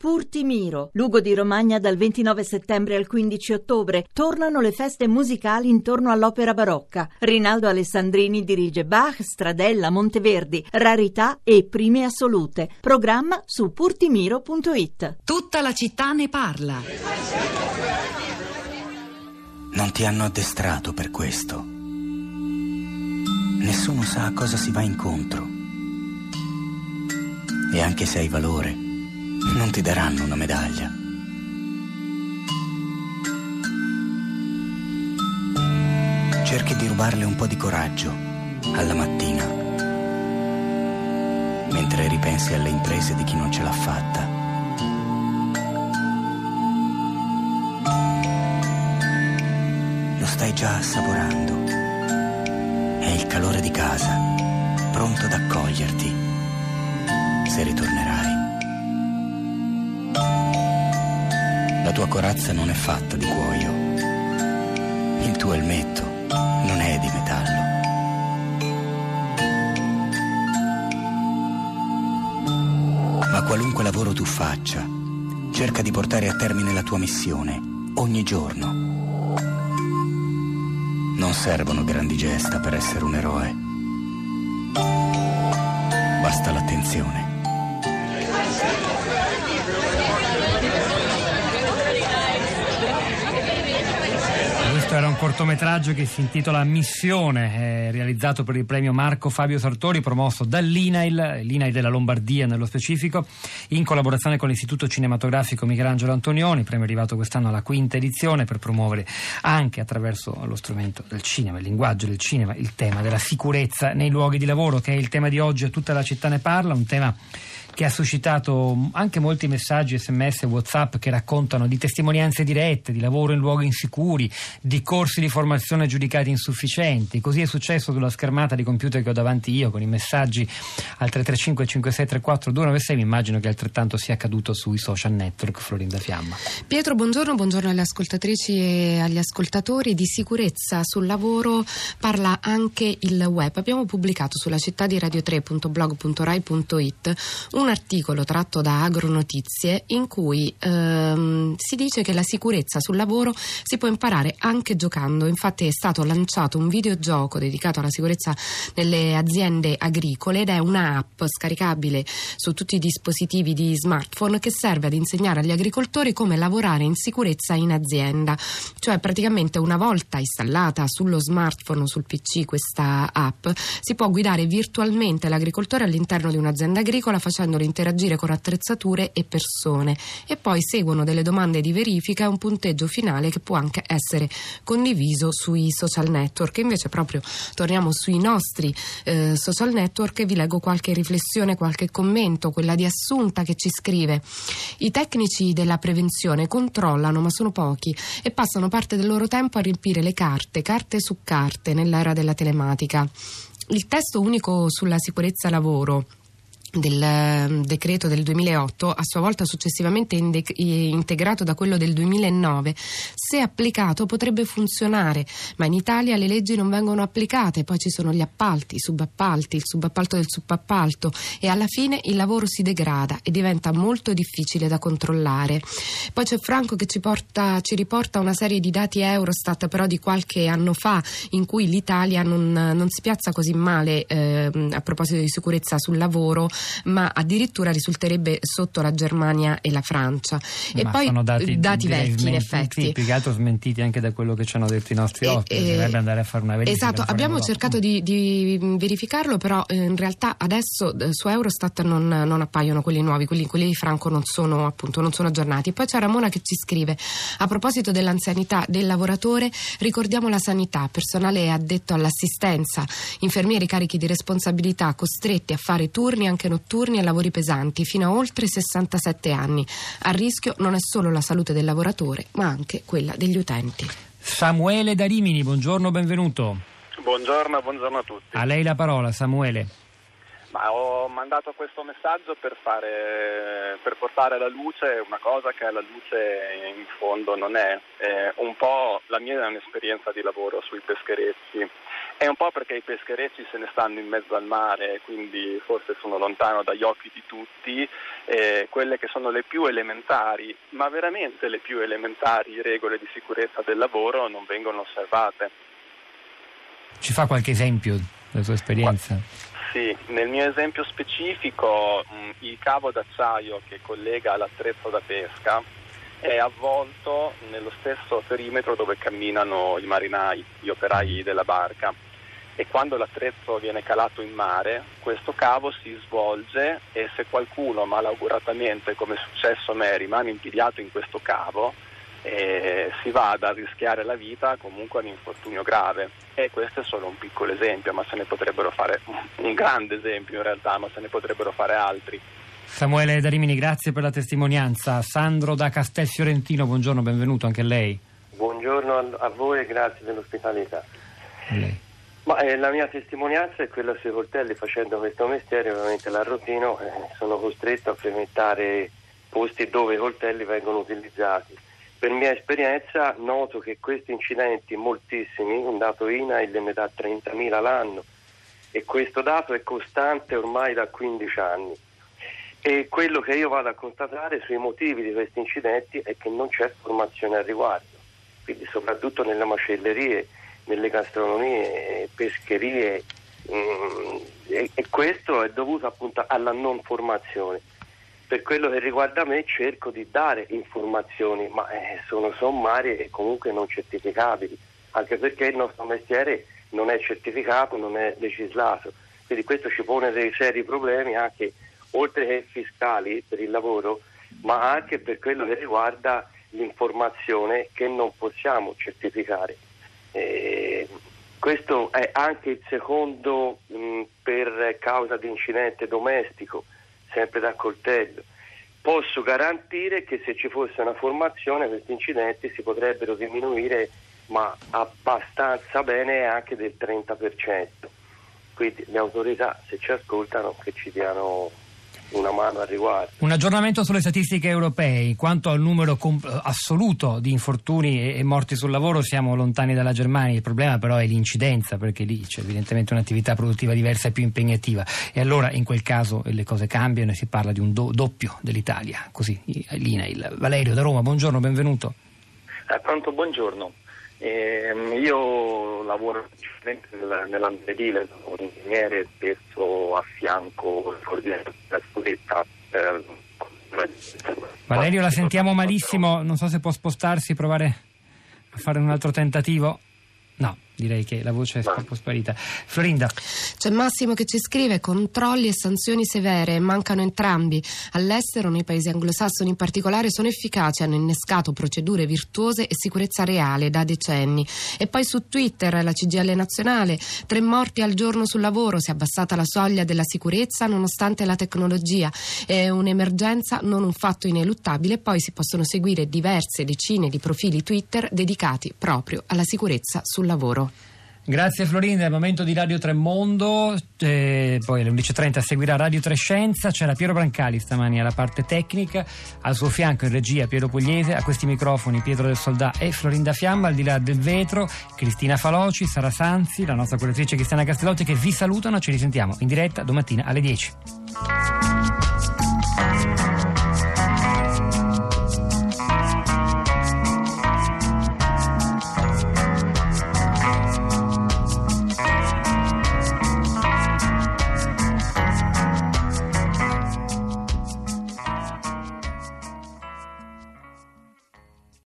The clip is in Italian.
Purtimiro, Lugo di Romagna dal 29 settembre al 15 ottobre. Tornano le feste musicali intorno all'opera barocca. Rinaldo Alessandrini dirige Bach, Stradella, Monteverdi, Rarità e Prime Assolute. Programma su purtimiro.it. Tutta la città ne parla. Non ti hanno addestrato per questo. Nessuno sa a cosa si va incontro. E anche se hai valore, non ti daranno una medaglia. Cerchi di rubarle un po' di coraggio alla mattina, mentre ripensi alle imprese di chi non ce l'ha fatta. Lo stai già assaporando. È il calore di casa, pronto ad accoglierti se ritornerai. La tua corazza non è fatta di cuoio. Il tuo elmetto non è di metallo. Ma qualunque lavoro tu faccia, cerca di portare a termine la tua missione ogni giorno. Non servono grandi gesta per essere un eroe. Basta l'attenzione. Questo era un cortometraggio che si intitola Missione, eh, realizzato per il premio Marco Fabio Sartori, promosso dall'INAIL, l'INAIL della Lombardia nello specifico, in collaborazione con l'Istituto Cinematografico Michelangelo Antonioni, premio arrivato quest'anno alla quinta edizione per promuovere anche attraverso lo strumento del cinema, il linguaggio del cinema, il tema della sicurezza nei luoghi di lavoro, che è il tema di oggi e tutta la città ne parla, un tema che ha suscitato anche molti messaggi sms whatsapp che raccontano di testimonianze dirette, di lavoro in luoghi insicuri, di corsi di formazione giudicati insufficienti. Così è successo sulla schermata di computer che ho davanti io con i messaggi al 335 5634 296. Mi immagino che altrettanto sia accaduto sui social network. Florinda Fiamma. Pietro, buongiorno, buongiorno alle ascoltatrici e agli ascoltatori. Di sicurezza sul lavoro parla anche il web. Abbiamo pubblicato sulla città di radio3.blog.rai.it un articolo tratto da Agronotizie in cui ehm, si dice che la sicurezza sul lavoro si può imparare anche giocando. Infatti è stato lanciato un videogioco dedicato alla sicurezza nelle aziende agricole ed è un'app scaricabile su tutti i dispositivi di smartphone che serve ad insegnare agli agricoltori come lavorare in sicurezza in azienda. Cioè praticamente una volta installata sullo smartphone o sul PC questa app si può guidare virtualmente l'agricoltore all'interno di un'azienda agricola facendo facendolo interagire con attrezzature e persone e poi seguono delle domande di verifica e un punteggio finale che può anche essere condiviso sui social network. Invece proprio torniamo sui nostri eh, social network e vi leggo qualche riflessione, qualche commento, quella di Assunta che ci scrive i tecnici della prevenzione controllano ma sono pochi e passano parte del loro tempo a riempire le carte, carte su carte nell'era della telematica. Il testo unico sulla sicurezza lavoro del ehm, decreto del 2008, a sua volta successivamente integrato da quello del 2009, se applicato potrebbe funzionare, ma in Italia le leggi non vengono applicate, poi ci sono gli appalti, i subappalti, il subappalto del subappalto e alla fine il lavoro si degrada e diventa molto difficile da controllare. Poi c'è Franco che ci, porta, ci riporta una serie di dati Eurostat però di qualche anno fa in cui l'Italia non, non si piazza così male eh, a proposito di sicurezza sul lavoro ma addirittura risulterebbe sotto la Germania e la Francia. E ma poi sono dati, dati vecchi in effetti. Più che altro smentiti anche da quello che ci hanno detto i nostri ospiti, bisognerebbe andare a fare una verifica. Esatto, abbiamo cercato di, di, verificarlo, però eh, in realtà adesso eh, su Eurostat non, non appaiono quelli nuovi, quelli, quelli, di Franco non sono, appunto, non sono aggiornati. Poi c'è Ramona che ci scrive, a proposito dell'anzianità del lavoratore, ricordiamo la sanità, personale addetto all'assistenza, infermieri carichi di responsabilità costretti a fare turni anche notturni e lavori pesanti fino a oltre 67 anni. A rischio non è solo la salute del lavoratore, ma anche quella degli utenti. Samuele da Rimini, buongiorno, benvenuto. Buongiorno, buongiorno a tutti. A lei la parola, Samuele. Ma ho mandato questo messaggio per, fare, per, portare alla luce una cosa che alla luce in fondo non è. è un po' la mia è un'esperienza di lavoro sui pescherecci è un po' perché i pescherecci se ne stanno in mezzo al mare, quindi forse sono lontano dagli occhi di tutti, eh, quelle che sono le più elementari, ma veramente le più elementari regole di sicurezza del lavoro non vengono osservate. Ci fa qualche esempio della sua esperienza? Sì, nel mio esempio specifico mh, il cavo d'acciaio che collega l'attrezzo da pesca è avvolto nello stesso perimetro dove camminano i marinai, gli operai della barca. E quando l'attrezzo viene calato in mare questo cavo si svolge e se qualcuno malauguratamente, come è successo a me, rimane impigliato in questo cavo eh, si va ad arrischiare la vita comunque a un infortunio grave e questo è solo un piccolo esempio, ma se ne potrebbero fare un grande esempio in realtà, ma se ne potrebbero fare altri. Samuele Darimini, grazie per la testimonianza. Sandro da Castel Fiorentino, buongiorno, benvenuto anche a lei. Buongiorno a voi e grazie dell'ospitalità. Ma, eh, la mia testimonianza è quella sui coltelli, facendo questo mestiere, ovviamente l'arrotino, eh, sono costretto a frequentare posti dove i coltelli vengono utilizzati. Per mia esperienza noto che questi incidenti, moltissimi, un dato INAIL ne dà 30.000 l'anno e questo dato è costante ormai da 15 anni. E quello che io vado a constatare sui motivi di questi incidenti è che non c'è formazione al riguardo, quindi soprattutto nelle macellerie nelle gastronomie, pescherie mm, e, questo è dovuto appunto alla non formazione. Per quello che riguarda me cerco di dare informazioni, ma eh, sono sommarie e comunque non certificabili, anche perché il nostro mestiere non è certificato, non è legislato. Quindi questo ci pone dei seri problemi anche oltre che fiscali per il lavoro, ma anche per quello che riguarda l'informazione che non possiamo certificare. Eh, questo è anche il secondo mh, per causa di incidente domestico, sempre da coltello. Posso garantire che se ci fosse una formazione questi incidenti si potrebbero diminuire ma abbastanza bene anche del 30%. Quindi le autorità se ci ascoltano che ci diano una mano al riguardo. Un aggiornamento sulle statistiche europee. Quanto al numero comp- assoluto di infortuni e-, e, morti sul lavoro siamo lontani dalla Germania. Il problema però è l'incidenza, perché lì c'è evidentemente un'attività produttiva diversa e più impegnativa. E allora in quel caso le cose cambiano e si parla di un do- doppio dell'Italia. Così l'INAIL. Valerio da Roma, buongiorno, benvenuto. Eh, pronto, buongiorno. Eh, io lavoro nell'ambito edile, sono un ingegnere, spesso a fianco il della sicurezza. Eh, Valerio, la sentiamo malissimo, non so se può spostarsi, provare a fare un altro tentativo. No direi che la voce è un po' sparita. Florinda. C'è Massimo che ci scrive controlli e sanzioni severe, mancano entrambi. All'estero, nei paesi anglosassoni in particolare, sono efficaci, hanno innescato procedure virtuose e sicurezza reale da decenni. E poi su Twitter la CGL nazionale, tre morti al giorno sul lavoro, si è abbassata la soglia della sicurezza nonostante la tecnologia. È un'emergenza, non un fatto ineluttabile, poi si possono seguire diverse decine di profili Twitter dedicati proprio alla sicurezza sul lavoro. Grazie Florinda, è il momento di Radio Tremondo, eh, poi alle 11.30 seguirà Radio Trescenza, c'era Piero Brancali stamani alla parte tecnica, al suo fianco in regia Piero Pugliese, a questi microfoni Pietro del Soldà e Florinda Fiamma, al di là del vetro Cristina Faloci, Sara Sanzi, la nostra curatrice Cristiana Castellotti che vi salutano, ci risentiamo in diretta domattina alle 10.